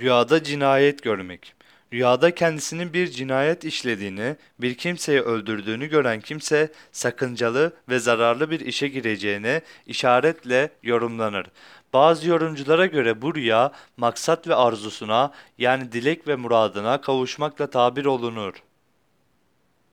Rüyada cinayet görmek. Rüyada kendisinin bir cinayet işlediğini, bir kimseyi öldürdüğünü gören kimse sakıncalı ve zararlı bir işe gireceğine işaretle yorumlanır. Bazı yorumculara göre bu rüya maksat ve arzusuna yani dilek ve muradına kavuşmakla tabir olunur.